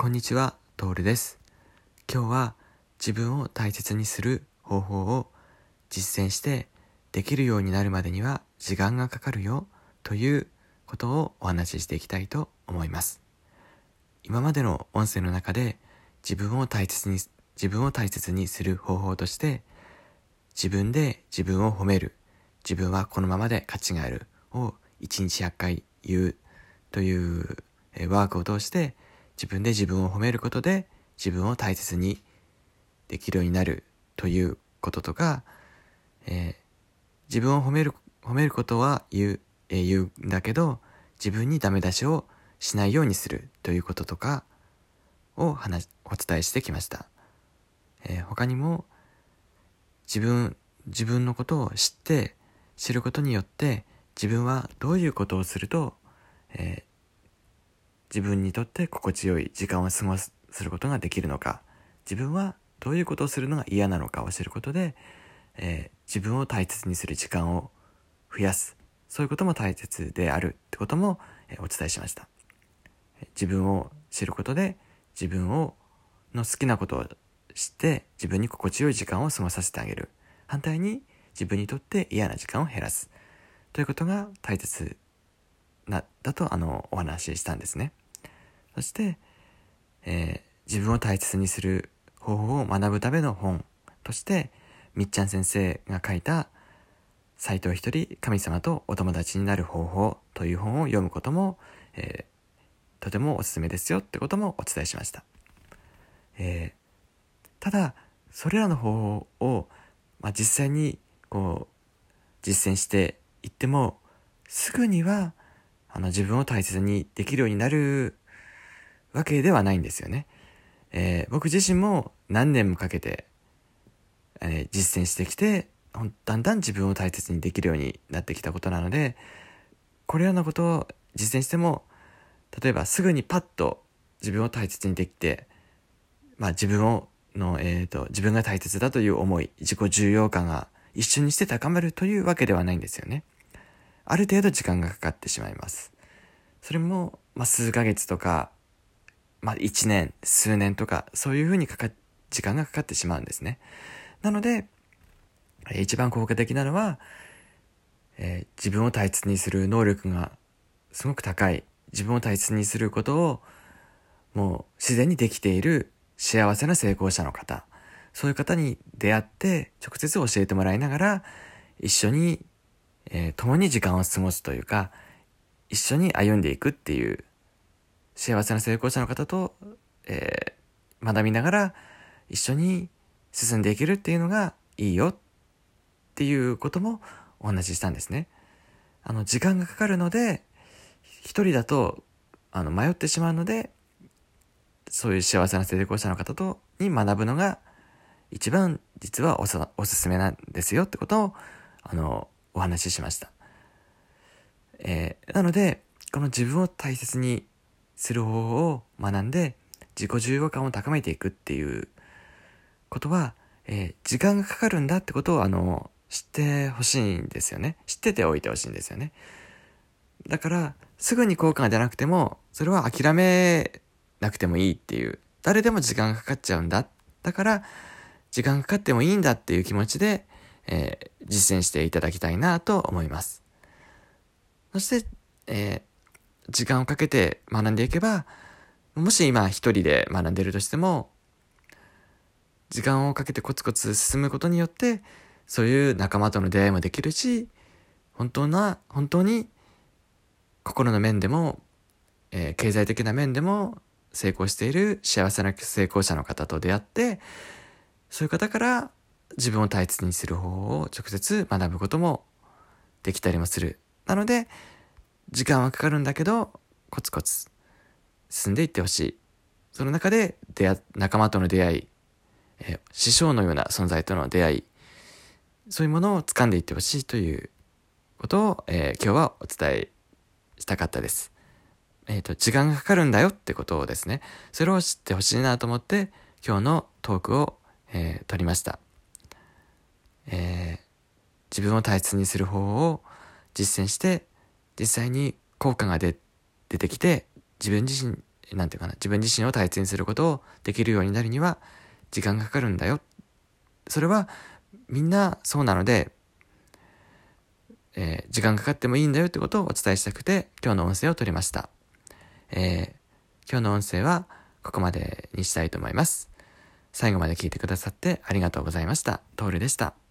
こんにちは、トールです。今日は自分を大切にする方法を実践してできるようになるまでには時間がかかるよということをお話ししていきたいと思います。今までの音声の中で自分を大切に、自分を大切にする方法として自分で自分を褒める、自分はこのままで価値があるを1日100回言うというワークを通して自分で自分を褒めることで自分を大切にできるようになるということとか、えー自分を褒める、褒めることは言う、えー言うんだけど自分にダメ出しをしないようにするということとかを話、お伝えしてきました。えー他にも自分、自分のことを知って知ることによって自分はどういうことをすると、えー自分にとって心地よい時間を過ごすすることができるのか自分はどういうことをするのが嫌なのかを知ることで、えー自分を大切にする時間を増やす。そういうことも大切である。ってことも、えーお伝えしました。えー自分を知ることで自分をの好きなことを知って自分に心地よい時間を過ごさせてあげる。反対に自分にとって嫌な時間を減らす。ということが大切なだとあのお話ししたんですね。そして、えー自分を大切にする方法を学ぶための本。としてみっちゃん先生が書いた「斎藤一人神様とお友達になる方法」という本を読むことも、えーとてもおすすめですよ。ってこともお伝えしました、えーただそれらの方法を、まあ、実際にこう実践していってもすぐにはあの自分を大切にできるようになるわけではないんですよね。えー僕自身も何年もかけて、えー実践してきてだんだん自分を大切にできるようになってきたことなのでこれらのことを実践しても例えばすぐにパッと自分を大切にできて、まあ、自分をの、えー、と自分が大切だという思い自己重要感が一緒にして高まるというわけではないんですよね。ある程度時間がかかってしまいます。それも、まあ、数ヶ月とか、まあ、1年、数年とか、そういうふうにかか、時間がかかってしまうんですね。なので、一番効果的なのは、えー自分を大切にする能力がすごく高い、自分を大切にすることを、もう自然にできている幸せな成功者の方、そういう方に出会って、直接教えてもらいながら、一緒にえー共に時間を過ごすというか、一緒に歩んでいくっていう、幸せな成功者の方と、えー学びながら一緒に進んでいけるっていうのがいいよっていうこともお話ししたんですね。あの、時間がかかるので、一人だと、あの、迷ってしまうので、そういう幸せな成功者の方と、に学ぶのが、一番実はおさおすすめなんですよってことを、あの、お話ししました。えーなので、この自分を大切にする方法を学んで、自己重要感を高めていくっていうことは、えー時間がかかるんだってことを、あの、知ってほしいんですよね。知ってておいてほしいんですよね。だから、すぐに効果が出なくても、それは諦めなくてもいいっていう、誰でも時間がかかっちゃうんだ。だから、時間かかってもいいんだっていう気持ちで、えー実践していただきたいなと思います。そして、えー時間をかけて学んでいけば、もし今一人で学んでいるとしても、時間をかけてコツコツ進むことによって、そういう仲間との出会いもできるし、本当な、本当に心の面でも、えー経済的な面でも成功している幸せな成功者の方と出会って、そういう方から自分を大切にする方法を直接学ぶこともできたりもする。なので、時間はかかるんだけど、コツコツ進んでいってほしい。その中で出会、仲間との出会い、えー師匠のような存在との出会い、そういうものを掴んでいってほしいということを、えー今日はお伝えしたかったです。えっ、と、時間がかかるんだよってことをですね、それを知ってほしいなと思って、今日のトークを、えー取りました。えー自分を大切にする方法を実践して、実際に効果が出出てきて、自分自身、なんていうかな、自分自身を大切にすることをできるようになるには時間がかかるんだよ。それはみんなそうなので、えー、時間かかってもいいんだよってことをお伝えしたくて今日の音声を取りました。えー、今日の音声はここまでにしたいと思います。最後まで聞いてくださってありがとうございました。トールでした。